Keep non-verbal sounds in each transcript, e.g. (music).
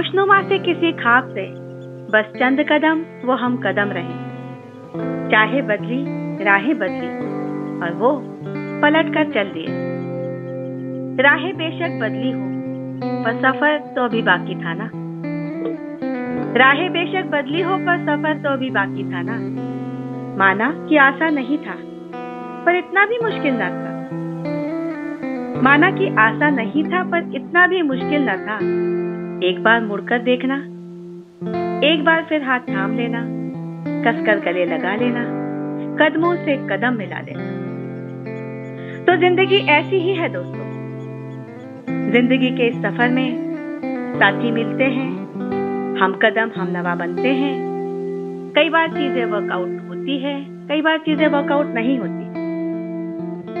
खुशनुमा से किसी खाब से, बस चंद कदम, वो हम कदम रहे। चाहे बदली, राहें बदली, और वो पलट कर चल दिए। राहें बेशक बदली हो, पर सफ़र तो अभी बाकी था ना। राहें बेशक बदली हो, पर सफ़र तो अभी बाकी था ना। माना कि आसान नहीं था, पर इतना भी मुश्किल न था। माना कि आसान नहीं था, पर इतना भी मुश्किल न था। एक बार मुड़कर देखना। एक बार फिर हाथ थाम लेना। कसकर गले लगा लेना। कदमों से कदम मिला लेना। तो ज़िंदगी ऐसी ही है दोस्तों। ज़िंदगी के इस सफ़र में साथी मिलते हैं। हम कदम, हम नवा बनते हैं। कई बार चीज़ें वर्कआउट होती है, कई बार चीज़ें वर्कआउट नहीं होती।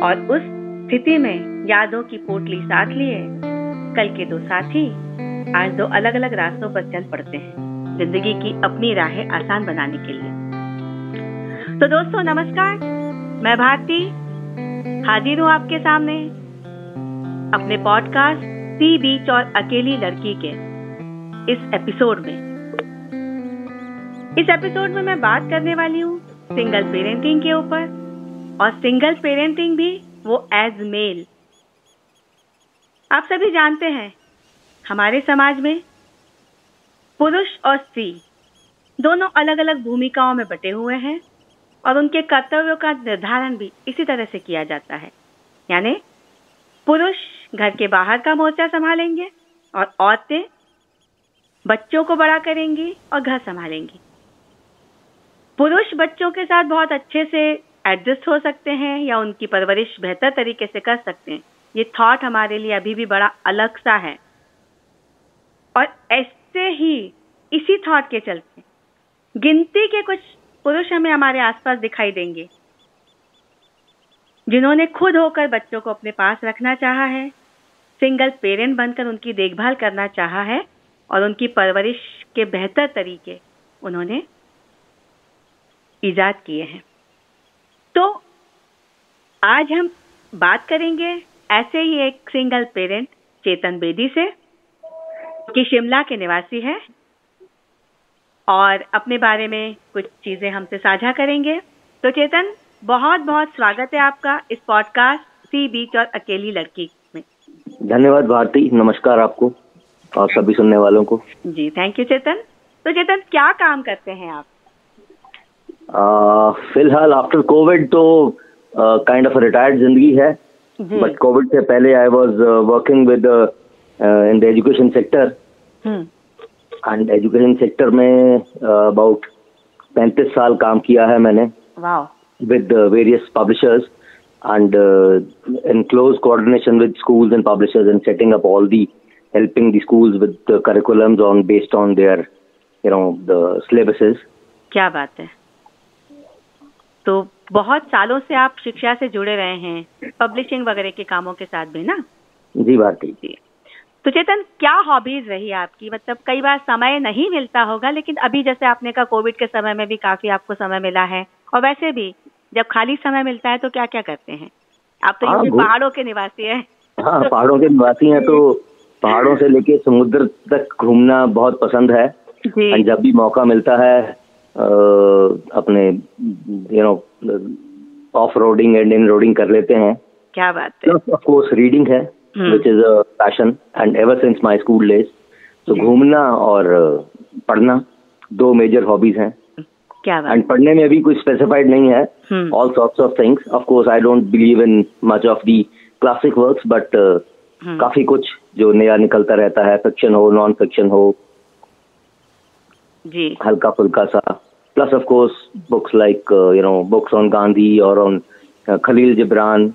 और उस स्थिति में यादों की पोटली साथ लिए, कल के दो साथी आज दो अलग अलग रास्तों पर चल पड़ते हैं, ज़िंदगी की अपनी राहें आसान बनाने के लिए। तो दोस्तों, नमस्कार। मैं भारती, हाजिर हूँ आपके सामने अपने पॉडकास्ट सी बीच और अकेली लड़की के इस एपिसोड में। इस एपिसोड में मैं बात करने वाली हूँ सिंगल पेरेंटिंग के ऊपर, और सिंगल पेरेंटिंग भी वो एज मेल आप सभी जानते हैं हमारे समाज में पुरुष और स्त्री दोनों अलग अलग भूमिकाओं में बटे हुए हैं और उनके कर्तव्यों का निर्धारण भी इसी तरह से किया जाता है। यानी पुरुष घर के बाहर का मोर्चा संभालेंगे और औरतें बच्चों को बड़ा करेंगी और घर संभालेंगी। पुरुष बच्चों के साथ बहुत अच्छे से एडजस्ट हो सकते हैं या उनकी परवरिश बेहतर तरीके से कर सकते हैं। ये थॉट हमारे लिए अभी भी बड़ा अलग सा है। और ऐसे ही इसी थॉट के चलते गिनती के कुछ पुरुष हमें हमारे आसपास दिखाई देंगे, जिन्होंने खुद होकर बच्चों को अपने पास रखना चाहा है सिंगल पेरेंट बनकर उनकी देखभाल करना चाहा है और उनकी परवरिश के बेहतर तरीके उन्होंने ईजाद किए हैं। तो आज हम बात करेंगे ऐसे ही एक सिंगल पेरेंट चेतन बेदी से कि शिमला के निवासी है और अपने बारे में कुछ चीज़ें हमसे साझा करेंगे। तो चेतन बहुत बहुत स्वागत है आपका इस पॉडकास्ट सी बीच और अकेली लड़की में। धन्यवाद भारती नमस्कार आपको और सभी सुनने वालों को। जी थैंक यू चेतन। तो चेतन क्या काम करते हैं आप? फ़िलहाल आफ्टर कोविड तो काइंड ऑफ़ रिटायर्ड ज़िंदगी है बट कोविड से पहले I was working with in the education sector and education sector में अबाउट पैंतीस साल काम किया है मैंने with various publishers and in close coordination with schools and publishers and setting up all the helping the schools with curriculums on based on there you know the syllabuses क्या बात है। तो बहुत सालों से आप शिक्षा से जुड़े रहे हैं पब्लिशिंग वगैरह के कामों के साथ भी ना? जी भारती। जी। तो चेतन क्या हॉबीज रही आपकी? मतलब कई बार समय नहीं मिलता होगा लेकिन अभी जैसे आपने कहा कोविड के समय में भी काफ़ी आपको समय मिला है। और वैसे भी जब खाली समय मिलता है तो क्या क्या करते हैं? आप तो हाँ, पहाड़ों के निवासी हैं। हाँ पहाड़ों के निवासी हैं तो पहाड़ों से लेके समुद्र तक घूमना बहुत पसंद है। जब भी मौका मिलता है अपने you know off roading and in roading कर लेते हैं। क्या बात है। ऑफ़ कोर्स रीडिंग है। Which is a passion and ever since my school days तो घूमना और पढ़ना दो मेजर हॉबीज हैं। क्या बात एंड पढ़ने में भी कुछ स्पेसिफाइड नहीं है। All sorts of things of course I don't believe in much of the classic works but काफ़ी कुछ जो नया निकलता रहता है फिक्शन हो नॉन फिक्शन हो जी। हल्का फुल्का सा plus of course books like you know books on Gandhi और ऑन खलील जिब्रान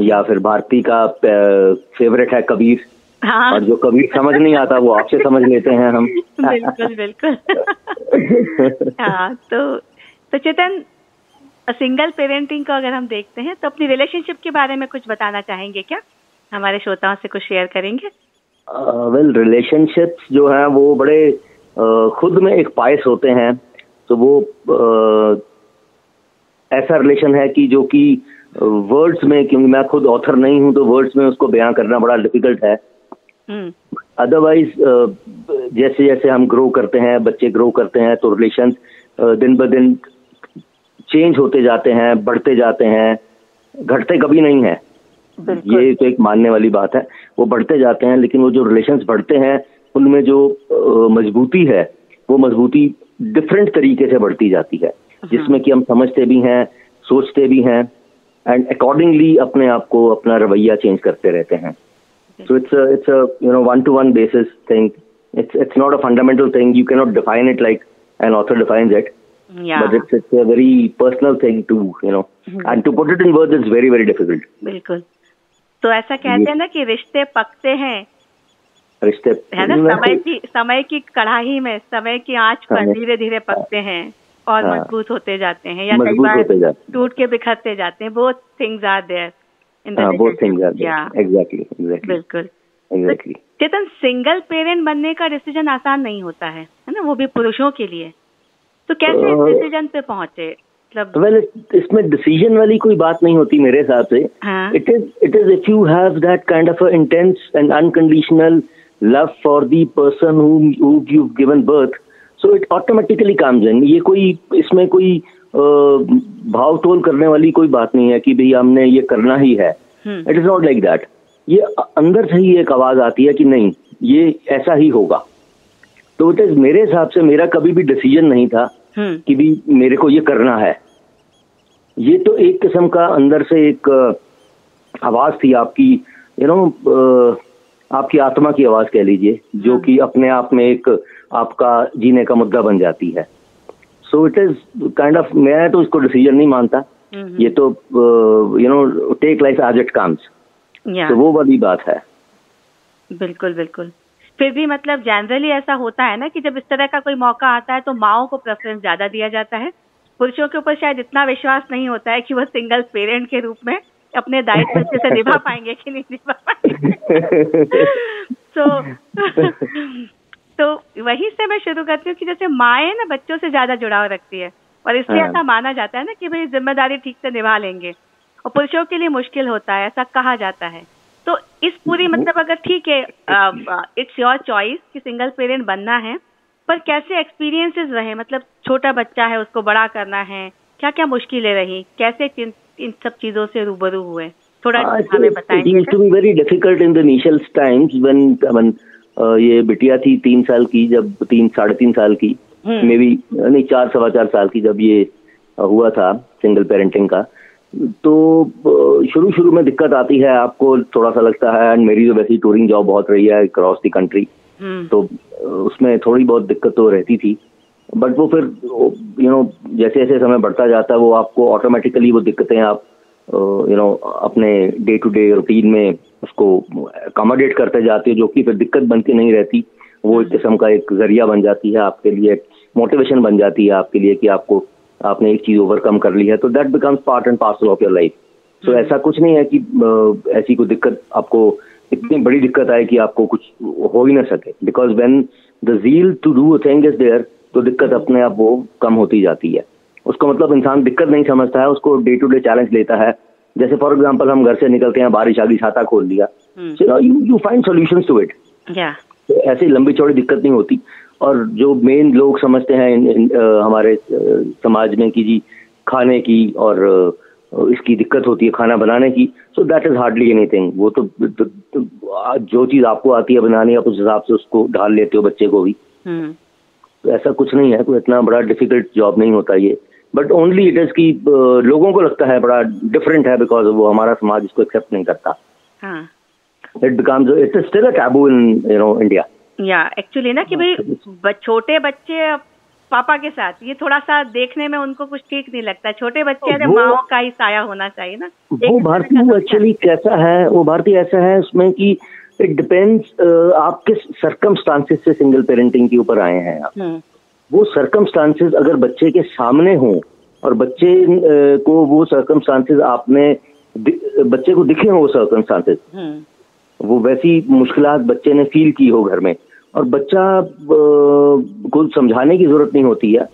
या फिर भारती का फेवरेट uh, है कबीर। हाँ। और जो कभी समझ नहीं आता वो आपसे समझ लेते हैं हम। बिल्कुल बिल्कुल। हाँ तो तो चेतन सिंगल पेरेंटिंग को अगर हम देखते हैं तो अपनी रिलेशनशिप के बारे में कुछ बताना चाहेंगे क्या? हमारे श्रोताओं से कुछ शेयर करेंगे। वेल uh, रिलेशनशिप्स जो हैं वो बड़े uh, खुद में एक पायस होते हैं। तो वो uh, ऐसा रिलेशन है कि जो कि वर्ड्स में क्योंकि मैं खुद ऑथर नहीं हूँ तो वर्ड्स में उसको बयां करना बड़ा डिफ़िकल्ट है। अदरवाइज़ जैसे जैसे हम ग्रो करते हैं बच्चे ग्रो करते हैं तो रिलेशन दिन ब दिन चेंज होते जाते हैं बढ़ते जाते हैं। घटते कभी नहीं है। ये तो एक मानने वाली बात है। वो बढ़ते जाते हैं लेकिन वो जो रिलेशन बढ़ते हैं उनमें जो मजबूती है वो मजबूती डिफरेंट तरीके से बढ़ती जाती है। हाँ। जिसमें कि हम समझते भी हैं सोचते भी हैं। एंड अकॉर्डिंगली अपने आप को अपना रवैया चेंज करते रहते हैं। So it's it's you know one to one basis thing it's it's not a fundamental thing you can not define it like an author defines it yeah. but it's it's a very personal thing to you know. Mm-hmm. and to put it in words is very very difficult. बिल्कुल। तो ऐसा कहते हैं ना कि रिश्ते पकते हैं। रिश्ते है ना? समय की समय की कढ़ाई में समय की आँच पर धीरे धीरे पकते हैं। और हाँ। मज़बूत होते जाते हैं या कई बार टूट के बिखरते जाते हैं। Both things are there in both things are there exactly exactly बिल्कुल। एग्जैक्टली चेतन सिंगल पेरेंट बनने का डिसीज़न आसान नहीं होता है है ना? वो भी पुरुषों के लिए। तो कैसे इस डिसीज़न पे पहुँचे? मतलब वेल इसमें डिसीज़न वाली कोई बात नहीं होती मेरे हिसाब से। It is it is if you have that kind of intense and unconditional love for the person who you given birth so it automatically comes in ये कोई इसमें कोई भाव तोल करने वाली कोई बात नहीं है कि भाई हमने ये करना ही है। It is not like that ये अंदर से ही एक आवाज़ आती है कि नहीं ये ऐसा ही होगा। तो इट इज़ मेरे हिसाब से मेरा कभी भी डिसीज़न नहीं था हम्म। कि भी मेरे को ये करना है। ये तो एक किस्म का अंदर से एक आवाज़ थी आपकी यू नो आपकी आत्मा की आवाज़ कह लीजिए जो हाँ। कि अपने आप में एक आपका जीने का मुद्दा बन जाती है। So it is kind of मैं तो इसको डिसीज़न नहीं मानता। हम्म। ये तो you know take life as it comes तो वो वाली बात है। बिल्कुल बिल्कुल। फिर भी मतलब जनरली ऐसा होता है ना कि जब इस तरह का कोई मौका आता है तो माओ को प्रेफरेंस ज़्यादा दिया जाता है। पुरुषों के ऊपर शायद इतना विश्वास नहीं होता है कि वो सिंगल पेरेंट के रूप में अपने दायित्व अच्छे से निभा (laughs) पाएँगे कि नहीं निभा पाएँगे। (laughs) तो (laughs) तो वही से मैं शुरू करती हूँ कि जैसे माए ना बच्चों से ज़्यादा जुड़ाव रखती है। और इसलिए हाँ। ऐसा माना जाता है ना कि भाई ज़िम्मेदारी ठीक से निभा लेंगे। और पुरुषों के लिए मुश्किल होता है ऐसा कहा जाता है। तो इस पूरी मतलब अगर ठीक है इट्स योर चॉइस कि सिंगल पेरेंट बनना है पर कैसे एक्सपीरियंसेस रहे? मतलब छोटा बच्चा है उसको बड़ा करना है क्या क्या मुश्किलें रही? कैसे इन सब चीज़ों से रूबरू हुए? थोड़ा हमें बताएँगे। ये बिटिया थी तीन साल की जब तीन साढ़े तीन साल की मे हम्म। बी नहीं चार सवा चार साल की जब ये हुआ था सिंगल पेरेंटिंग का। तो शुरू शुरू में दिक्कत आती है आपको थोड़ा सा लगता है एंड मेरी तो वैसी टूरिंग जॉब बहुत रही है क्रॉस द कंट्री तो उसमें थोड़ी बहुत दिक्कत तो रहती थी। बट वो फिर यू नो जैसे जैसे समय बढ़ता जाता है वो आपको ऑटोमेटिकली वो दिक्कतें आप यू नो अपने डे टू डे रूटीन में उसको अकोमोडेट करते जाते हो जो कि फिर दिक्कत बनती नहीं रहती। वो एक किस्म का एक ज़रिया बन जाती है आपके लिए मोटिवेशन बन जाती है आपके लिए कि आपको आपने एक चीज़ ओवरकम कर ली है तो that becomes part and parcel of your life तो ऐसा कुछ नहीं है कि ऐसी कोई दिक्कत आपको इतनी बड़ी दिक्कत आए कि आपको कुछ हो ही ना सके। Because when the zeal to do thing is there तो दिक्कत अपने आप वो कम होती जाती है। उसको मतलब इंसान दिक्कत नहीं समझता है उसको डे टू डे चैलेंज लेता है। जैसे फॉर एग्ज़ाम्पल हम घर से निकलते हैं बारिश आ गई छाता खोल दिया you find solution to it ऐसी लंबी चौड़ी दिक्कत नहीं होती। और जो मेन लोग समझते हैं इन, इन, आ, हमारे समाज में कि जी खाने की और इसकी दिक्कत होती है खाना बनाने की so that is hardly anything वो तो, तो, तो जो चीज़ आपको आती है बनानी आप उस हिसाब से उसको ढाल लेते हो बच्चे को भी। हम्म। तो ऐसा कुछ नहीं है कोई इतना बड़ा डिफ़िकल्ट जॉब नहीं होता ये। बट ओनली इट इज़ की लोगों को लगता है बड़ा डिफरेंट है बिकॉज़ वो हमारा समाज इसको एक्सेप्ट नहीं करता। It becomes it is still a taboo in you know India या एक्चुअली ना कि भाई छोटे बच्चे पापा के साथ ये थोड़ा सा देखने में उनको कुछ ठीक नहीं लगता। छोटे बच्चे अरे माओ का ही साया होना चाहिए ना। वो भारतीय एक्चुअली कैसा है वो भारतीय ऐसा है उसमें कि इट डिपेंड्स आप किस सरकमस्टांसेस से सिंगल पेरेंटिंग के ऊपर आए हैं आप। हम्म। वो सरकमस्टांसेस अगर बच्चे के सामने हों और बच्चे को वो सरकमस्टांसेस आपने बच्चे को दिखे हो वो सर्कमस्टांसेस वो वैसी मुश्किल बच्चे ने फील की हो घर में। और बच्चा को समझाने की ज़रूरत नहीं होती है।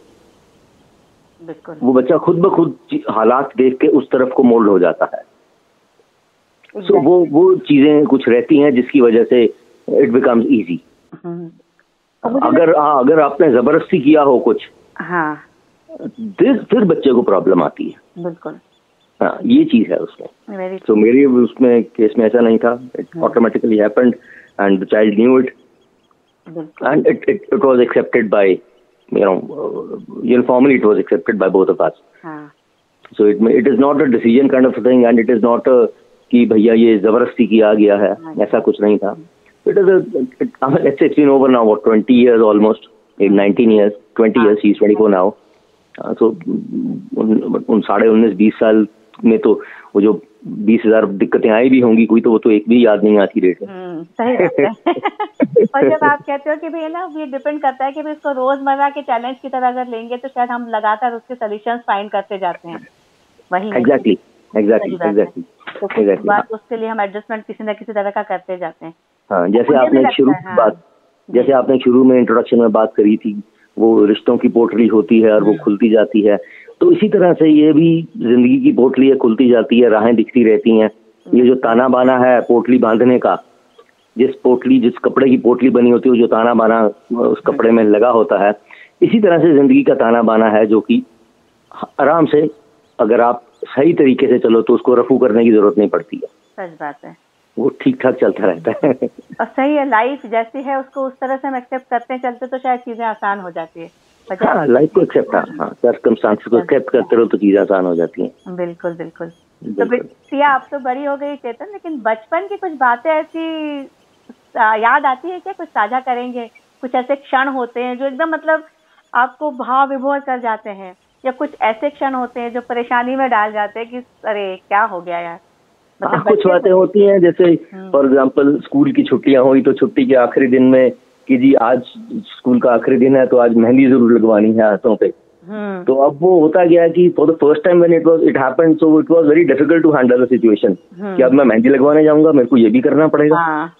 वो बच्चा खुद ब खुद हालात देख के उस तरफ़ को मोल्ड हो जाता है। सो so, वो वो चीज़ें कुछ रहती हैं जिसकी वजह से इट बिकम्स इजी अगर हाँ अगर आपने ज़बरदस्ती किया हो कुछ हाँ। फिर बच्चे को प्रॉब्लम आती है। बिल्कुल। हाँ ये चीज़ है उसमें। तो मेरी उसमें केस में ऐसा नहीं था। It automatically happened and the child knew it and it it it was accepted by it was accepted by both of us. हाँ. so it it is not a decision kind of a thing and it is not a कि भैया ये ज़बरदस्ती किया गया है हाँ. ऐसा कुछ नहीं था। It is a it, uh, let's say it's been over now what 20 years almost in 19 years 20 हाँ. years he's 24 now. Uh, so उन, साढ़े उन्नीस बीस साल में तो वो जो बीस हज़ार दिक्कतें आई भी होंगी कोई तो वो तो एक भी याद नहीं आती रेट हम्म, सही (laughs) और जब आप कहते हो कि भैया ना ये डिपेंड करता है कि भाई इसको रोज़मर्रा के चैलेंज की तरह अगर लेंगे तो शायद हम लगातार उसके सोल्यूशन फाइंड करते जाते हैं। वही एग्जैक्टली एग्जैक्टली एग्जैक्टली तो उसके लिए हम एडजस्टमेंट किसी न किसी तरह का करते जाते हैं। हाँ जैसे आपने शुरू हाँ। बात जैसे आपने शुरू में इंट्रोडक्शन में बात करी थी वो रिश्तों की पोटली होती है और वो हम्म। खुलती जाती है। तो इसी तरह से ये भी ज़िंदगी की पोटली है खुलती जाती है राहें दिखती रहती हैं। ये जो ताना बाना है पोटली बांधने का जिस पोटली जिस कपड़े की पोटली बनी होती है जो ताना बाना उस कपड़े में लगा होता है। इसी तरह से ज़िंदगी का ताना बाना है जो कि आराम से अगर आप सही तरीके से चलो तो उसको रफू करने की ज़रूरत नहीं पड़ती है। सच बात है। वो ठीक ठाक चलता रहता है। और सही है लाइफ जैसी है उसको उस तरह से हम एक्सेप्ट करते हैं चलते तो शायद चीज़ें आसान हो जाती है। हाँ लाइफ को एक्सेप्ट हाँ सर्कमस्टांसेस को एक्सेप्ट करते रहो तो चीज़ें आसान हो जाती हैं। बिल्कुल बिल्कुल। तो सिया आप तो बड़ी हो गई चेतन लेकिन बचपन की कुछ बातें ऐसी याद आती है क्या? कुछ साझा करेंगे? कुछ ऐसे क्षण होते हैं जो एकदम मतलब आपको भाव विभोर कर जाते हैं या कुछ ऐसे क्षण होते हैं जो परेशानी में डाल जाते हैं कि अरे क्या हो गया यार? मतलब हाँ, कुछ बातें होती हैं जैसे फॉर एग्जांपल स्कूल की छुट्टियाँ हुई तो छुट्टी के आखिरी दिन में कि जी आज स्कूल का आखिरी दिन है तो आज मेहंदी ज़रूर लगवानी है हाथों पे। हम्म। तो अब वो होता गया कि for the first time when it was it happened so it was very difficult to handle the situation कि अब मैं मेहंदी लगवाने जाऊँगा मेरे को ये भी करना पड़ेगा। हाँ.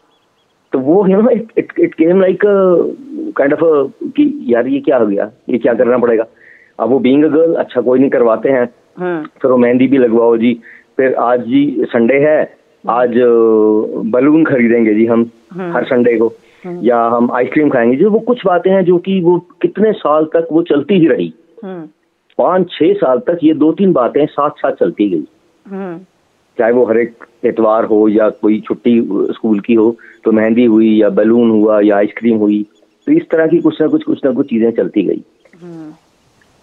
तो वो you know it it came like kind of कि यार ये क्या हो गया ये क्या करना पड़ेगा? अब वो बीइंग अ गर्ल अच्छा कोई नहीं करवाते हैं। फिर वो मेहंदी भी लगवाओ जी। फिर आज जी संडे है आज बलून खरीदेंगे जी हम हम्म। हर संडे को हम्म। या हम आइसक्रीम खाएँगे जो वो कुछ बातें हैं जो कि वो कितने साल तक वो चलती ही रही हम्म। पाँच छह साल तक ये दो तीन बातें साथ साथ चलती गई। चाहे वो हर एक एतवार हो या कोई छुट्टी स्कूल की हो तो मेहंदी हुई या बैलून हुआ या आइसक्रीम हुई तो इस तरह की कुछ ना कुछ कुछ ना कुछ चीज़ें चलती गई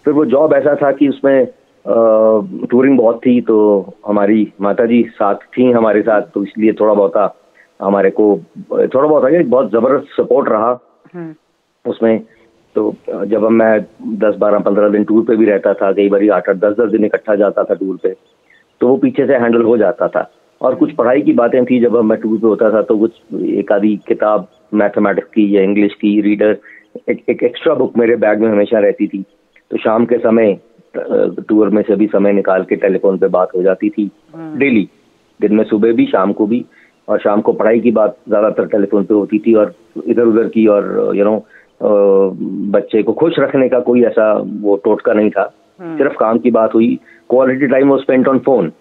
फिर वो जॉब ऐसा था कि उसमें टूरिंग बहुत थी तो हमारी माता जी साथ थी हमारे साथ तो इसलिए थोड़ा बहुत हमारे को थोड़ा बहुत आगे बहुत ज़बरदस्त सपोर्ट रहा हम्म। उसमें। तो जब हम मैं दस बारह पंद्रह दिन टूर पे भी रहता था कई बार आठ आठ दस दस दिन इकट्ठा जाता था टूर पे तो वो पीछे से हैंडल हो जाता था। और कुछ पढ़ाई की बातें थी जब मैं टूर पे होता था तो कुछ एक आधी किताब मैथमेटिक्स की या इंग्लिश की रीडर एक, एक एक्स्ट्रा बुक मेरे बैग में हमेशा रहती थी। तो शाम के समय टूर में से भी समय निकाल के टेलीफोन पे बात हो जाती थी। डेली हम्म। दिन में सुबह भी शाम को भी। और शाम को पढ़ाई की बात ज़्यादातर टेलीफोन पे होती थी और इधर उधर की और यू नो बच्चे को खुश रखने का कोई ऐसा वो टोटका नहीं था। हम्म। सिर्फ़ काम की बात हुई। क्वालिटी टाइम वो स्पेंड ऑन फ़ोन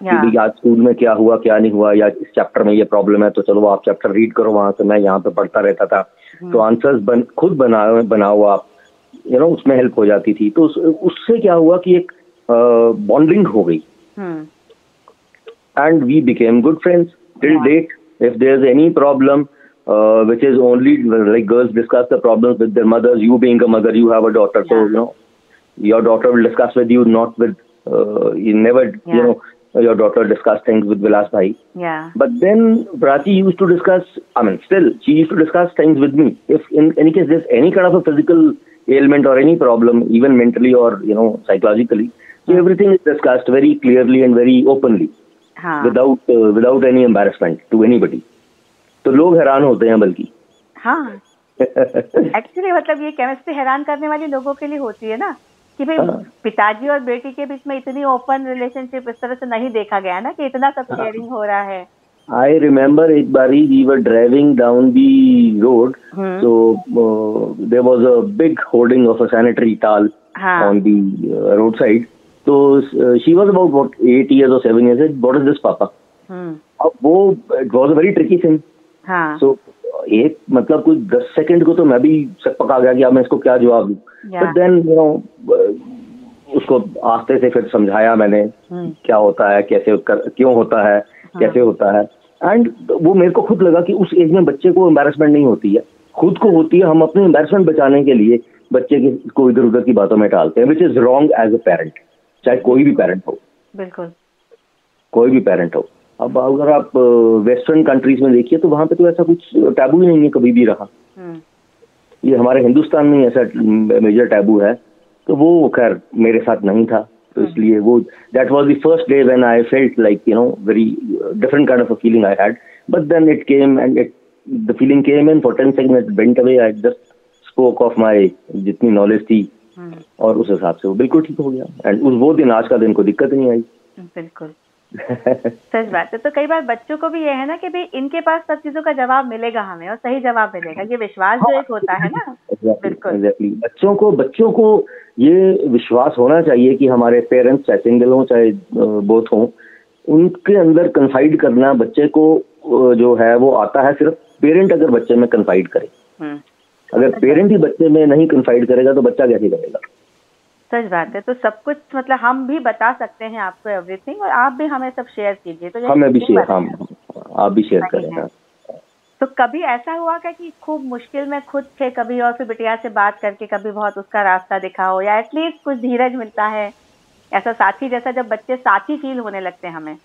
कि आज स्कूल में क्या हुआ क्या नहीं हुआ या इस चैप्टर में ये प्रॉब्लम है तो चलो आप चैप्टर रीड करो वहाँ से। मैं यहाँ पे पढ़ता रहता था। हम्म। तो आंसर्स बन खुद बनाओ बनाओ आप। यू नो उसमें हेल्प हो जाती थी तो उससे क्या हुआ कि एक बॉन्डिंग हो गई and we became good friends till yeah. date if there's any problem uh, which is only like girls discuss the problems with their mothers you being a mother you have a daughter yeah. so you know your daughter will discuss with you not with uh, you never yeah. you know your daughter discuss things with Vilas Bhai. Yeah. But then Prachi used to discuss, I mean, still, she used to discuss things with me. If in any case there's any kind of a physical ailment or any problem, even mentally or, you know, psychologically, so everything is discussed very clearly and very openly. Without without any embarrassment to anybody तो लोग हैरान होते हैं बल्कि हाँ actually (laughs) मतलब ये chemistry हैरान करने वाली लोगों के लिए होती है ना कि भाई हाँ. पिताजी और बेटी के बीच में इतनी ओपन रिलेशनशिप इस तरह से नहीं देखा गया ना कि इतना सब शेयरिंग हाँ. हो रहा है आई रिमेम्बर एक बारी we were driving down the road so there was a big hoarding of a sanitary towel on the road side तो she was about what eight years और seven years what is this पापा अब वो it was a very tricky thing so एक मतलब कुछ दस second को तो मैं भी पका गया कि अब मैं इसको क्या जवाब दूँ। बट देन यू नो उसको आस्ते से फिर समझाया मैंने hmm. क्या होता है कैसे कर, क्यों होता है हाँ. कैसे होता है। एंड वो मेरे को खुद लगा कि उस एज में बच्चे को एम्बेरसमेंट नहीं होती है। खुद को होती है हम अपने एम्बेरसमेंट बचाने के लिए बच्चे की को इधर उधर की बातों में टालते हैं which is wrong as a parent चाहे कोई भी पेरेंट हो। बिल्कुल। कोई भी पेरेंट हो। अब अगर आप वेस्टर्न कंट्रीज़ में देखिए तो वहाँ पे तो ऐसा कुछ टैबू ही नहीं है कभी भी रहा। हम्म। ये हमारे हिंदुस्तान में ऐसा मेजर टैबू है। तो वो खैर मेरे साथ नहीं था। तो। इसलिए वो that was the first day when I felt like you know very different kind of a feeling I had but then it came and it the feeling came in for 10 second it went away I just spoke of my जितनी knowledge थी। और उस हिसाब से वो बिल्कुल ठीक हो गया। एंड उस वो दिन आज का दिन को दिक्कत नहीं आई। बिल्कुल। (laughs) सच बात है। तो कई बार बच्चों को भी ये है ना कि भाई इनके पास सब चीज़ों का जवाब मिलेगा हमें और सही जवाब मिलेगा। ये विश्वास हाँ, जो एक होता है ना। बिल्कुल। बच्चों को बच्चों को ये विश्वास होना चाहिए कि हमारे पेरेंट्स चाहे सिंगल हो चाहे बोथ हो उनके अंदर कंफाइड करना बच्चे को जो है वो आता है। सिर्फ़ पेरेंट अगर बच्चे में कन्फाइड करे। हम्म। अगर पेरेंट ही। बच्चे में नहीं कन्फाइड करेगा तो बच्चा कैसे करेगा? सच बात है। तो सब कुछ मतलब हम भी बता सकते हैं आपको एवरीथिंग और आप भी हमें सब शेयर कीजिए। तो हमें भी शेयर हम आप भी शेयर करें हाँ। तो कभी ऐसा हुआ क्या कि खूब मुश्किल में खुद थे कभी और फिर बिटिया से बात करके कभी बहुत उसका रास्ता दिखा हो या एटलीस्ट कुछ धीरज मिलता है? ऐसा साथी जैसा जब बच्चे साथी फील होने लगते हैं हमें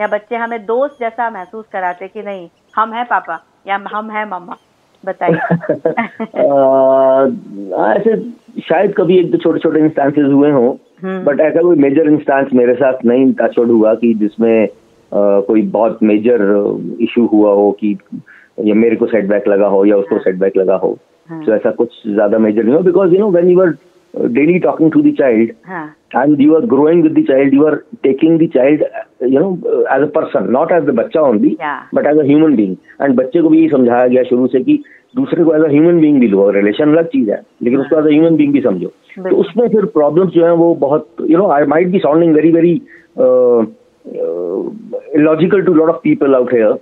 या बच्चे हमें दोस्त जैसा महसूस कराते कि नहीं हम हैं पापा या हम हैं मम्मा बताइए। (laughs) ऐसे शायद कभी एक दो छोटे छोटे इंस्टांसेस हुए हों बट हम्म। ऐसा कोई मेजर इंस्टांस मेरे साथ नहीं टच हुआ कि जिसमें कोई बहुत मेजर इशू हुआ हो कि या मेरे को सेटबैक लगा हो या उसको सेटबैक हाँ। लगा हो हाँ। तो ऐसा कुछ ज़्यादा मेजर नहीं हो because you know when you are daily talking to the child huh. and you are growing with the child you are taking the child you know as a person not as the बच्चा only yeah. but as a human being and बच्चे को भी समझाया गया शुरू से कि दूसरे को एज अ ह्यूमन बींग भी लो रिलेशन अलग चीज है लेकिन उसको एज अ ह्यूमन बींग भी समझो तो उसमें फिर प्रॉब्लम्स जो है वो बहुत you know I might be sounding very very logical to lot of people out here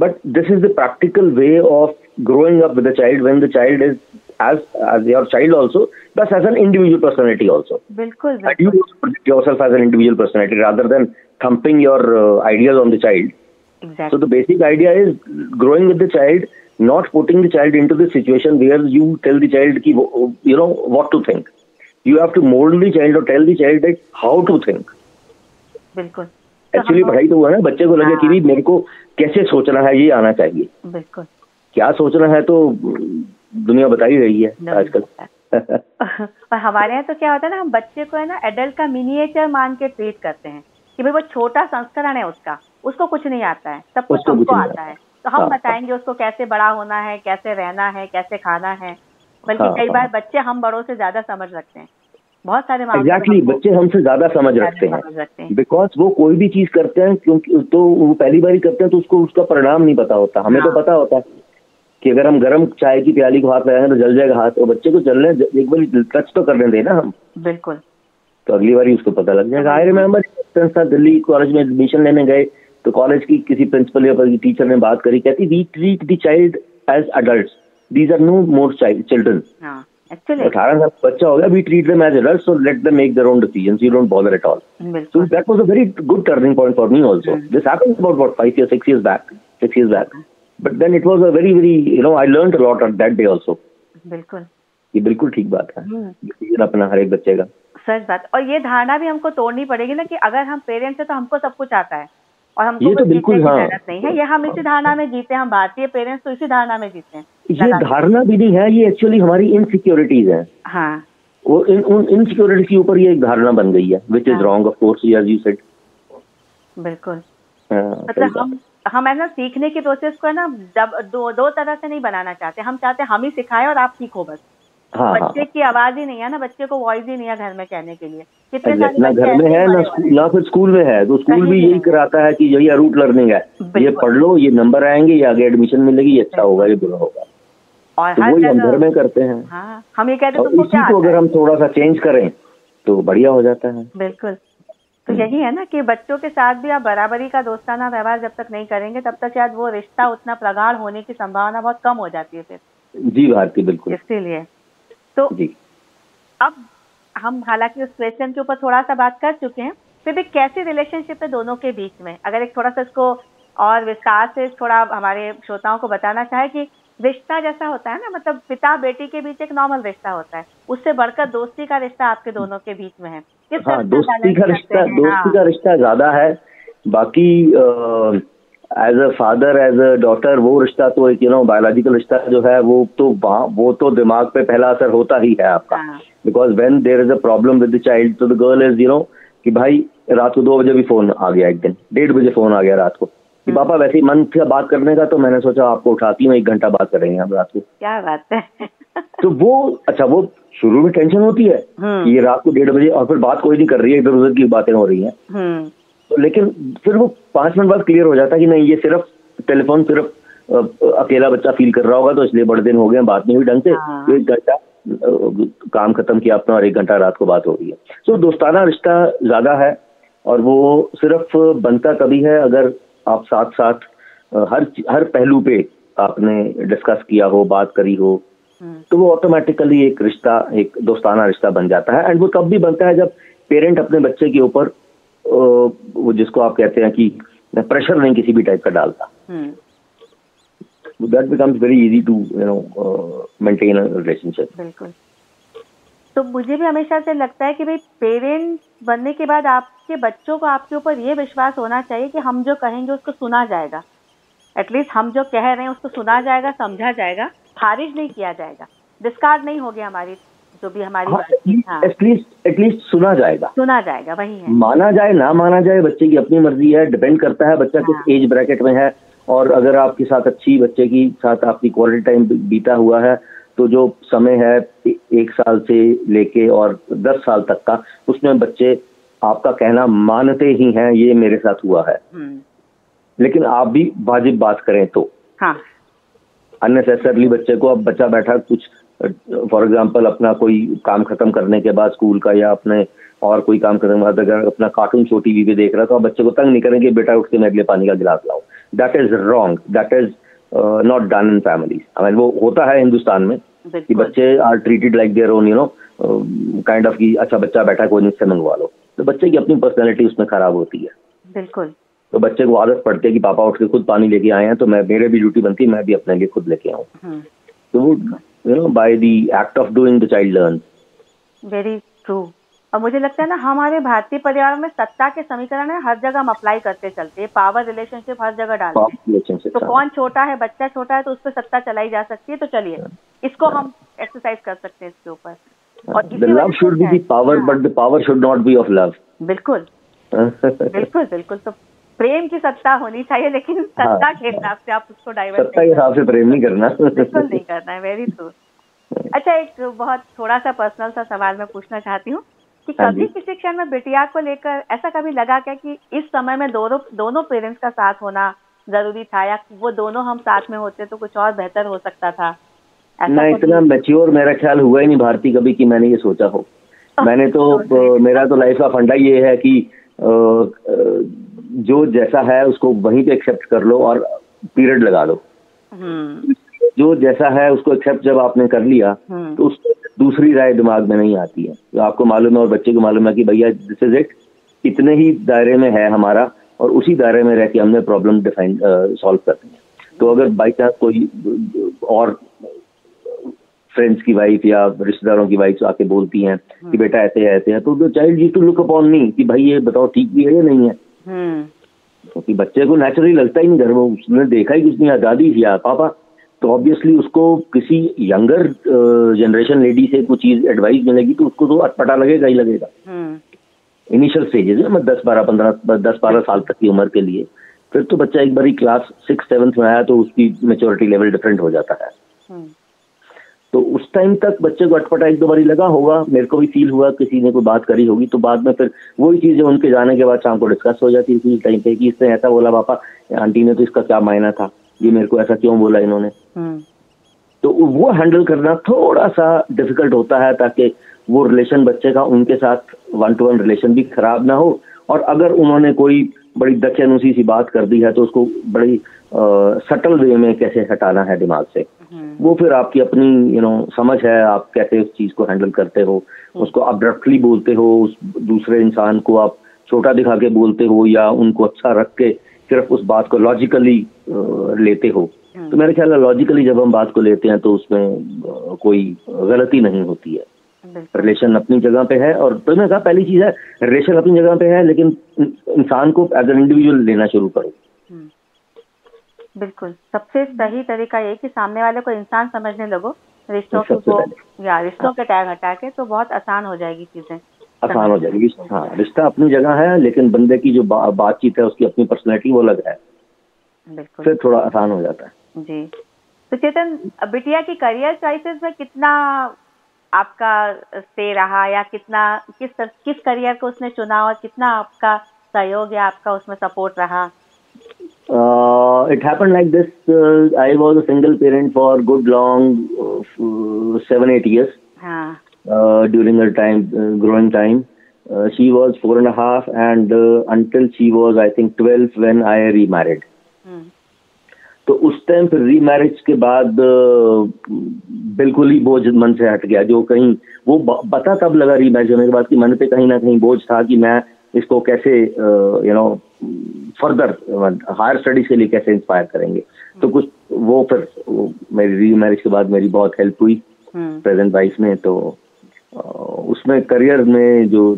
but this is the practical way of growing up with a child when the child is as as your child also plus as an individual personality also bilkul, bilkul. and you project yourself as an individual personality rather than thumping your uh, ideas on the child exactly so the basic idea is growing with the child not putting the child into the situation where you tell the child ki, you know what to think you have to mold the child or tell the child that how to think बिल्कुल actually पढ़ाई तो हुआ ना बच्चे को लगे कि भी मेरे को कैसे सोचना है ये आना चाहिए बिल्कुल क्या सोचना है तो दुनिया बता ही रही है आजकल। पर हमारे यहाँ तो क्या होता है ना हम बच्चे को है ना एडल्ट का मिनिएचर मान के ट्रीट करते हैं कि भाई वो छोटा संस्करण है उसका उसको कुछ नहीं आता है सब कुछ हमको आता है। तो हम हाँ, बताएँगे उसको कैसे बड़ा होना है कैसे रहना है कैसे खाना है। बल्कि हाँ, कई बार हाँ। बच्चे हम बड़ों से ज़्यादा समझ रखते हैं। बहुत सारे एग्जैक्टली बच्चे हमसे ज़्यादा समझ रखते हैं। बिकॉज़ वो कोई भी चीज़ करते हैं क्योंकि तो वो पहली बार ही करते हैं तो उसको उसका परिणाम नहीं पता होता। हमें हाँ। तो पता होता है। कि अगर हम गर्म चाय की प्याली को हाथ लगाएँगे तो जल जाएगा हाथ। और बच्चे को चलने एक बार टच तो करने देना हम। बिल्कुल। तो अगली बार उसको पता लग जाएगा। आई रिमेम्बर दिल्ली कॉलेज में एडमिशन लेने गए तो कॉलेज की किसी प्रिंसिपल या टीचर ने बात करी कहती we treat the child as adult these are no more children अठारह साल बच्चा हो गया we treat them as adult so let them make their own decisions you don't bother at all so that was a very good turning point for me also this happened about what 5 years 6 years back 6 years back but then it was a very very you know I learned a lot on that day also बिल्कुल। ये बिल्कुल ठीक बात है। Decision हम्म। अपना हर एक बच्चे का। सच बात और ये धारणा भी हमको तोड़नी पड़ेगी ना कि अगर हम पेरेंट्स हैं तो हमको सब कुछ आता है। और हमको ये तो बिल्कुल हाँ। नहीं है। ये हम इसी धारणा में जीते हैं हम भारतीय पेरेंट्स तो इसी धारणा में जीते हैं। ये धारणा भी नहीं है ये एक्चुअली हमारी इनसिक्योरिटीज है। हाँ। वो इन उन इनसिक्योरिटीज के ऊपर ये एक धारणा बन गई है which is wrong of course you said बिल्कुल। हाँ, मतलब हम हम है ना सीखने की प्रोसेस को है ना जब दो दो तरह से नहीं बनाना चाहते। हम चाहते हम ही सिखाए और आप सीखो बस। हाँ, बच्चे हाँ। की आवाज़ ही नहीं है ना बच्चे को वॉइस ही नहीं है घर में कहने के लिए। कितने ना घर में है ना ना फिर स्कूल में है तो स्कूल भी यही कराता है कि यही रूट लर्निंग है। ये पढ़ लो ये नंबर आएँगे ये आगे एडमिशन मिलेगी ये अच्छा होगा ये बुरा होगा। और तो वही हम घर में करते हैं। हाँ, हम ये कहते हैं इसी को अगर हम थोड़ा सा चेंज करें तो बढ़िया हो जाता है। बिल्कुल। तो यही है ना कि बच्चों के साथ भी आप बराबरी का दोस्ताना व्यवहार जब तक नहीं करेंगे तब तक शायद वो रिश्ता उतना प्रगाढ़ होने की संभावना बहुत कम हो जाती है फिर। जी भारती बिल्कुल। इसीलिए। तो जी। अब हम हालाँकि उस क्वेश्चन के ऊपर थोड़ा सा बात कर चुके हैं फिर भी कैसी रिलेशनशिप है दोनों के बीच में? अगर एक थोड़ा सा इसको और विस्तार से थोड़ा हमारे श्रोताओं को बताना चाहे कि रिश्ता जैसा होता है ना मतलब पिता बेटी के बीच एक नॉर्मल रिश्ता होता है उससे बढ़कर दोस्ती का रिश्ता आपके दोनों के बीच में है। किस हाँ, दोस्ती का रिश्ता दोस्ती हाँ। का रिश्ता ज़्यादा है। बाकी as a father as a daughter वो रिश्ता तो एक यू नो बायोलॉजिकल रिश्ता जो है वो तो वो तो दिमाग पे पहला असर होता ही है आपका। Because when there is a problem with the child तो the girl is you know कि भाई रात को दो बजे भी फ़ोन आ गया एक दिन। डेढ़ बजे फ़ोन आ गया रात को। कि पापा वैसे ही मन था बात करने का तो मैंने सोचा आपको उठाती हूँ एक घंटा बात करेंगे हम रात को। क्या बात है। तो वो अच्छा वो शुरू में टेंशन होती है हम्म। कि ये रात को डेढ़ बजे और फिर बात कोई नहीं कर रही है इधर उधर की बातें हो रही हैं हम्म। तो लेकिन फिर वो पाँच मिनट बाद क्लियर हो जाता है कि नहीं ये सिर्फ़ टेलीफोन सिर्फ़ अकेला बच्चा फील कर रहा होगा तो इसलिए बड़े दिन हो गए बात नहीं हुई ढंग से हाँ। तो एक घंटा काम खत्म किया अपना और एक घंटा रात को बात हो रही है तो दोस्ताना रिश्ता ज़्यादा है और वो सिर्फ़ बनता कभी है अगर आप साथ साथ हर हर पहलू पे आपने डिस्कस किया हो बात करी हो। तो वो ऑटोमेटिकली एक रिश्ता एक दोस्ताना रिश्ता बन जाता है। एंड वो तब भी बनता है जब पेरेंट अपने बच्चे के ऊपर वो जिसको आप कहते हैं कि प्रेशर नहीं किसी भी टाइप का डालता। That becomes very easy to you know maintain relationship बिल्कुल। तो मुझे भी हमेशा से लगता है कि भाई पेरेंट बनने के बाद आपके बच्चों को आपके ऊपर ये विश्वास होना चाहिए कि हम जो कहेंगे उसको सुना जाएगा। एटलीस्ट हम जो कह रहे हैं उसको सुना जाएगा समझा जाएगा। खारिज नहीं किया जाएगा। डिस्कार्ड नहीं होगी हमारी जो भी हमारी एटलीस्ट एटलीस्ट हाँ। सुना जाएगा। सुना जाएगा वही है। माना जाए ना माना जाए बच्चे की अपनी मर्ज़ी है डिपेंड करता है बच्चा हाँ। किस एज ब्रैकेट में है और अगर आपके साथ अच्छी बच्चे की साथ आपकी क्वालिटी टाइम बीता हुआ है तो जो समय है एक साल से लेके और दस साल तक का उसमें बच्चे आपका कहना मानते ही हैं ये मेरे साथ हुआ है। हम्म। लेकिन आप भी वाजिब बात करें तो। हाँ। अननेसेसरली बच्चे को अब बच्चा बैठा कुछ फॉर एग्ज़ाम्पल अपना कोई काम खत्म करने के बाद स्कूल का या अपने और कोई काम खत्म बाद अगर अपना कार्टून शो टीवी पे देख रहा तो आप बच्चे को तंग नहीं करेंगे बेटा उठ के मेरे लिए पानी का गिलास लाओ that is wrong that is not done in families I वो होता है हिंदुस्तान में कि बच्चे are treated like their own you know kind of की अच्छा बच्चा बैठा कोई नहीं से मंगवा लो। तो बच्चे की अपनी पर्सनैलिटी उसमें खराब होती है। बिल्कुल। तो बच्चे को आदत पड़ती है कि पापा उठ के खुद पानी लेके आए हैं तो मैं मेरे भी ड्यूटी बनती है मैं भी अपने लिए खुद लेके आऊँ। हम्म। तो वो you know by the act of doing the child learn very true और मुझे लगता है ना हमारे भारतीय परिवार में सत्ता के समीकरण है हर जगह हम अप्लाई करते चलते हैं। पावर रिलेशनशिप हर जगह डालते हैं। तो हाँ। कौन छोटा है बच्चा छोटा है तो उस पर सत्ता चलाई जा सकती है तो चलिए हाँ। इसको हम एक्सरसाइज कर सकते हैं इसके ऊपर। Love should be power but the power should not be of love बिल्कुल। (laughs) बिल्कुल बिल्कुल तो प्रेम की सत्ता होनी चाहिए लेकिन हाँ। सत्ता के हिसाब से आप उसको डाइवर्ट सत्ता के हिसाब से प्रेम नहीं करना। बिल्कुल नहीं करना है वेरी ट्रू अच्छा एक बहुत थोड़ा सा पर्सनल सा सवाल मैं पूछना चाहती हूँ कि हाँ कभी किसी क्षण में बिटिया को लेकर ऐसा कभी लगा क्या कि इस समय में दोनों दोनों पेरेंट्स का साथ होना ज़रूरी था या वो दोनों हम साथ में होते तो कुछ और बेहतर हो सकता था? ना इतना मेच्योर मेरा ख्याल हुआ ही नहीं भारती कभी कि मैंने ये सोचा हो। मैंने तो मेरा तो लाइफ का फंडा ये है कि जो जैसा है उसको वहीं पे एक्सेप्ट कर लो और पीरियड लगा दो हम्म। जो जैसा है उसको एक्सेप्ट जब आपने कर लिया हम्म। तो उस दूसरी राय दिमाग में नहीं आती है तो आपको मालूम है और बच्चे को मालूम है कि भैया दिस इज़ इट इतने ही दायरे में है हमारा और उसी दायरे में रह के हमने प्रॉब्लम डिफाइन सॉल्व करनी है तो अगर बाई चांस कोई और फ्रेंड्स की वाइफ या रिश्तेदारों की वाइफ आके बोलती हैं कि हम्म। बेटा ऐसे ऐसे है तो चाइल्ड जी टू लुक अपॉन मी कि भाई ये बताओ ठीक भी है या नहीं है हम्म। क्योंकि बच्चे को नेचुरली लगता ही नहीं घर में उसने देखा ही किसने आज़ादी किया पापा तो ऑब्वियसली उसको किसी यंगर जनरेशन लेडी से कुछ चीज़ एडवाइस मिलेगी तो उसको तो अटपटा लगेगा ही लगेगा इनिशियल स्टेजेस में दस बारह पंद्रह दस बारह साल तक की उम्र के लिए फिर तो बच्चा एक बारी क्लास सिक्स सेवन्थ में आया तो उसकी मेच्योरिटी लेवल डिफरेंट हो जाता है हम्म। तो उस टाइम तक बच्चे को अटपटा एक दो बारी लगा होगा मेरे को भी फील हुआ किसी ने कोई बात करी होगी तो बाद में फिर वही चीज़ें उनके जाने के बाद शाम को डिस्कस हो जाती थी टाइम पे कि इसने ऐसा बोला पापा आंटी ने तो इसका क्या मायना था? ये मेरे को ऐसा क्यों बोला इन्होंने? हम्म। तो वो हैंडल करना थोड़ा सा डिफ़िकल्ट होता है ताकि वो रिलेशन बच्चे का उनके साथ वन टू वन रिलेशन भी खराब ना हो। और अगर उन्होंने कोई बड़ी दक्षिणुसी सी बात कर दी है तो उसको बड़ी सटल वे में कैसे हटाना है दिमाग से हम्म। वो फिर आपकी अपनी यू नो समझ है आप कैसे उस चीज़ को हैंडल करते हो हम्म। उसको अब्रप्टली बोलते हो उस दूसरे इंसान को आप छोटा दिखा के बोलते हो या उनको अच्छा रख के सिर्फ़ उस बात को लॉजिकली लेते हो हम्म। तो मेरे ख्याल लॉजिकली जब हम बात को लेते हैं तो उसमें कोई गलती नहीं होती है रिलेशन अपनी जगह पे है और तो मैं कहा पहली चीज़ है रिलेशन अपनी जगह पे है लेकिन इंसान को एज एन इंडिविजुअल लेना शुरू करो। बिल्कुल। सबसे सही तरीका ये कि सामने वाले को इंसान समझने लगो रिश्तों को या रिश्तों के टैग हटा के तो बहुत आसान हो जाएगी चीज़ें। आसान हो जाएगी। हाँ। रिश्ता अपनी जगह है लेकिन बंदे की जो बा, बातचीत है उसकी अपनी पर्सनैलिटी वो अलग है। बिल्कुल। फिर थोड़ा आसान हो जाता है। जी। तो चेतन बिटिया की करियर चॉइसेस में कितना आपका स्टे रहा या कितना किस किस करियर को उसने चुना और कितना आपका सहयोग या आपका उसमें सपोर्ट रहा? It happen like this I was a single parent for good long seven eight years during her time growing time she was four and a half and uh, until she was i think 12 when i remarried. Hmm. तो उस time फिर remarriage के बाद बिल्कुल ही बोझ मन से हट गया। जो कहीं वो पता तब लगा रीमैरिज होने के बाद कि मन पे कहीं ना कहीं बोझ था कि मैं इसको कैसे you know further higher studies के लिए कैसे इंस्पायर करेंगे तो कुछ वो फिर वो मेरी रीमैरिज के बाद मेरी बहुत हेल्प हुई प्रेजेंट हम्म। वाइफ में तो उसमें करियर में जो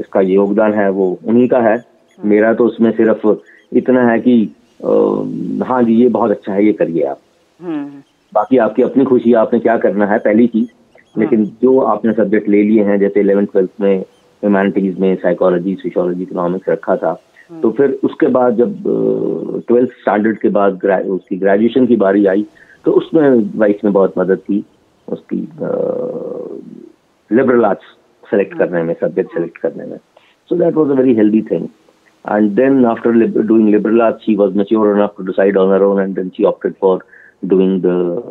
इसका योगदान है वो उन्हीं का है हम्म। मेरा तो उसमें सिर्फ़ इतना है कि हाँ जी ये बहुत अच्छा है ये करिए आप हम्म। बाकी आपकी अपनी खुशी आपने क्या करना है पहली चीज़। लेकिन जो आपने सब्जेक्ट ले लिए हैं जैसे इलेवेंथ ट्वेल्थ में ह्यूमैनिटीज में साइकोलॉजी सोशोलॉजी इकोनॉमिक्स रखा था। तो फिर उसके बाद जब ट्वेल्थ स्टैंडर्ड के बाद ग्रा, उसकी ग्रेजुएशन की बारी आई तो उसमें वाइफ ने बहुत मदद की। उसकी लिबरल आर्ट्स सेलेक्ट करने में सब्जेक्ट सेलेक्ट करने में। So that was a very healthy thing And then after doing liberal arts, she was mature enough to decide on her own, and then she opted for doing the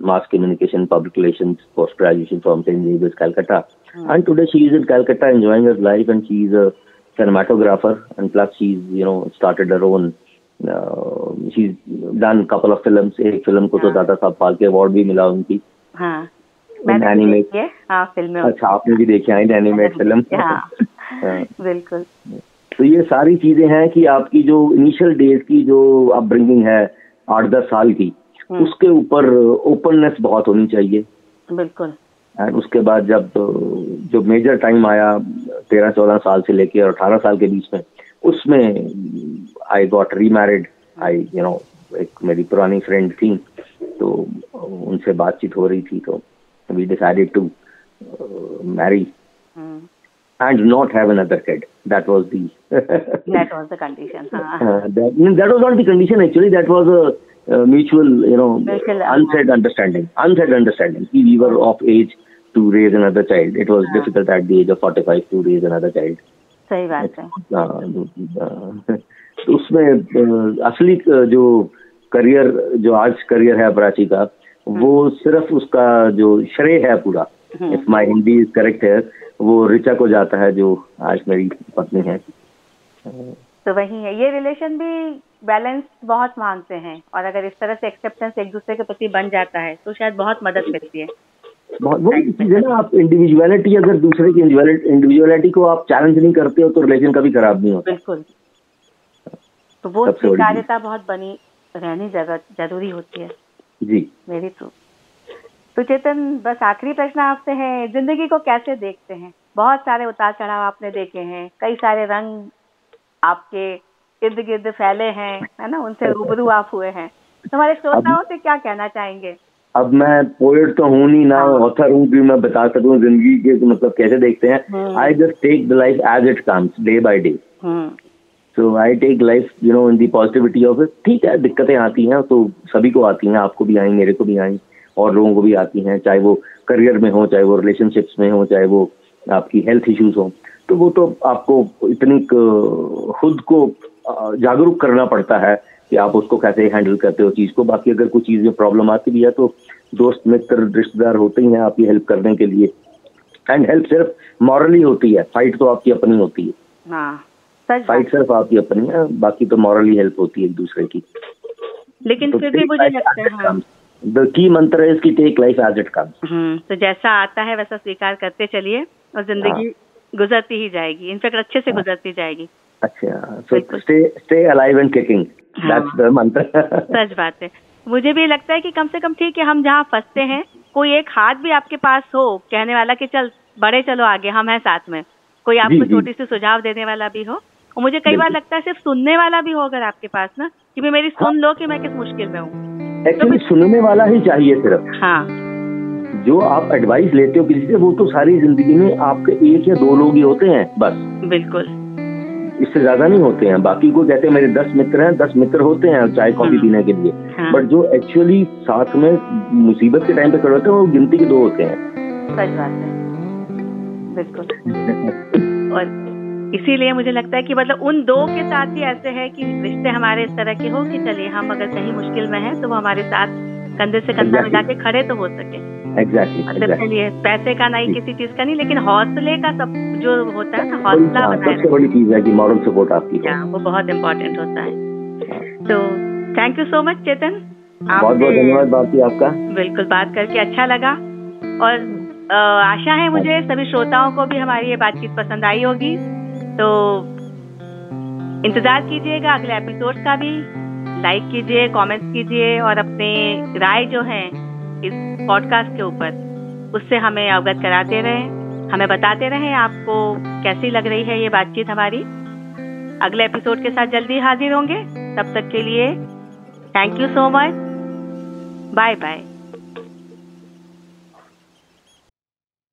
mass communication public relations post graduation from St. Xavier's, Calcutta. Mm. And today she is in Calcutta enjoying her life, and she is a cinematographer, and plus she's you know started her own. Uh, she's done a couple of films. एक film को तो Dada Saheb Phalke award भी मिला उनकी हाँ मैंने animate हाँ film अच्छा आपने भी देखी है एनिमेट फ़िल्म हाँ बिल्कुल तो ये सारी चीज़ें हैं कि आपकी जो इनिशियल डेज़ की जो अपब्रिंगिंग है आठ दस साल की हम्म। उसके ऊपर ओपननेस बहुत होनी चाहिए बिल्कुल एंड उसके बाद जब जो मेजर टाइम आया तेरह चौदह साल से लेके और अठारह साल के बीच में उसमें I got remarried I you know एक मेरी पुरानी फ्रेंड थी तो उनसे बातचीत हो रही थी तो we decided to marry and not have another kid. That was the that was the condition. (laughs) Uh, that, that was not the condition actually. That was a, a mutual, you know, mutual, unsaid understanding. Unsaid understanding. We were of age to raise another child. It was uh, difficult at the age of 45 to raise another child. सही बात है तो उसमें असली जो career जो आज career है प्राची का वो सिर्फ़ उसका जो श्रेय है पूरा if my Hindi is correct है वो रिचा को जाता है जो आज मेरी पत्नी है तो वही है ये रिलेशन भी बैलेंस बहुत मांगते हैं और अगर इस तरह से एक्सेप्टेंस एक दूसरे के प्रति बन जाता है तो शायद बहुत मदद मिलती है। बहुत वो चीज़ है ना आप इंडिविजुअलिटी अगर दूसरे की इंडिविजुअलिटी को आप चैलेंज नहीं करते हो तो रिलेशन कभी खराब नहीं होता। बिल्कुल। तो वो स्वीकार्यता बहुत बनी रहनी ज़रूरी होती है। जी। मेरी तो। तो चेतन बस आखिरी प्रश्न आपसे है ज़िंदगी को कैसे देखते हैं? बहुत सारे उतार चढ़ाव आपने देखे हैं कई सारे रंग आपके इर्द गिर्द फैले हैं है ना? उनसे रूबरू आप हुए हैं। हमारे श्रोताओं से क्या कहना चाहेंगे? अब मैं पोएट तो हूँ नहीं ना ऑथर हूँ कि मैं बता सकूँ ज़िंदगी के मतलब कैसे देखते हैं। I just take the life as it comes day by day so I take life you know in the positivity of it ठीक है दिक्कतें आती हैं तो सभी को आती हैं आपको भी आई मेरे को भी आई और लोगों को भी आती हैं चाहे वो करियर में हो चाहे वो रिलेशनशिप्स में हो चाहे वो आपकी हेल्थ इश्यूज़ हो। तो वो तो आपको इतनी खुद को जागरूक करना पड़ता है कि आप उसको कैसे हैंडल करते हो चीज़ को। बाकी अगर कोई चीज़ में प्रॉब्लम आती भी है तो दोस्त मित्र रिश्तेदार होते ही हैं आपकी हेल्प करने के लिए। एंड हेल्प सिर्फ़ मॉरली होती है फाइट तो आपकी अपनी होती है। हाँ फाइट सिर्फ़ आपकी अपनी है बाकी तो मॉरली हेल्प होती है एक दूसरे की। लेकिन तो फिर भी मुझे लगता है हाँ। द की मंत्र है इसकी take life as it comes तो जैसा आता है वैसा स्वीकार करते चलिए और ज़िंदगी हाँ. गुजरती ही जाएगी। इनफेक्ट अच्छे से हाँ. गुजरती जाएगी। अच्छा so stay stay alive and kicking that's the मंत्र सच बात है। मुझे भी लगता है कि कम से कम ठीक है हम जहाँ फंसते हैं कोई एक हाथ भी आपके पास हो कहने वाला कि चल बड़े चलो आगे हम हैं साथ में। कोई आपको छोटी सी सुझाव देने वाला भी हो। और मुझे कई बार लगता है सिर्फ़ सुनने वाला भी हो अगर आपके पास ना कि भी मेरी सुन लो कि मैं किस मुश्किल में हूँ। एक्चुअली तो सुनने वाला ही चाहिए सिर्फ़। हाँ। जो आप एडवाइस लेते हो किसी से वो तो सारी ज़िंदगी में आपके एक या दो लोग ही होते हैं बस। बिल्कुल। इससे ज़्यादा नहीं होते हैं। बाकी को कहते हैं मेरे दस मित्र हैं दस मित्र होते हैं चाय कॉफ़ी हाँ। पीने के लिए। हाँ। बट जो एक्चुअली साथ में मुसीबत के टाइम पे खड़े होते हैं वो गिनती के दो होते हैं। सच बात है। बिल्कुल। और इसीलिए मुझे लगता है कि मतलब उन दो के साथ ही ऐसे है कि रिश्ते हमारे इस तरह के हो कि चलिए हम अगर कहीं मुश्किल में हैं तो वो हमारे साथ कंधे से कंधा मिला के खड़े तो हो सके। एग्जैक्टली मतलब चलिए पैसे का नहीं किसी चीज़ का नहीं लेकिन हौसले का सब जो होता है ना हौसला हाँ, सबसे बड़ी चीज़ है कि मॉरल सपोर्ट आपकी हाँ। वो बहुत इम्पोर्टेंट होता है। तो thank you so much Chetan बहुत बहुत धन्यवाद बाकी आपका। बिल्कुल बात करके अच्छा लगा। और आशा है मुझे सभी श्रोताओं को भी हमारी ये बातचीत पसंद आई होगी। तो इंतज़ार कीजिएगा अगले एपिसोड का भी। लाइक कीजिए कमेंट्स कीजिए और अपने राय जो है इस पॉडकास्ट के ऊपर। उससे हमें अवगत कराते रहें, हमें बताते रहें आपको कैसी लग रही है ये बातचीत हमारी। अगले एपिसोड के साथ जल्दी हाजिर होंगे। तब तक के लिए thank you so much bye bye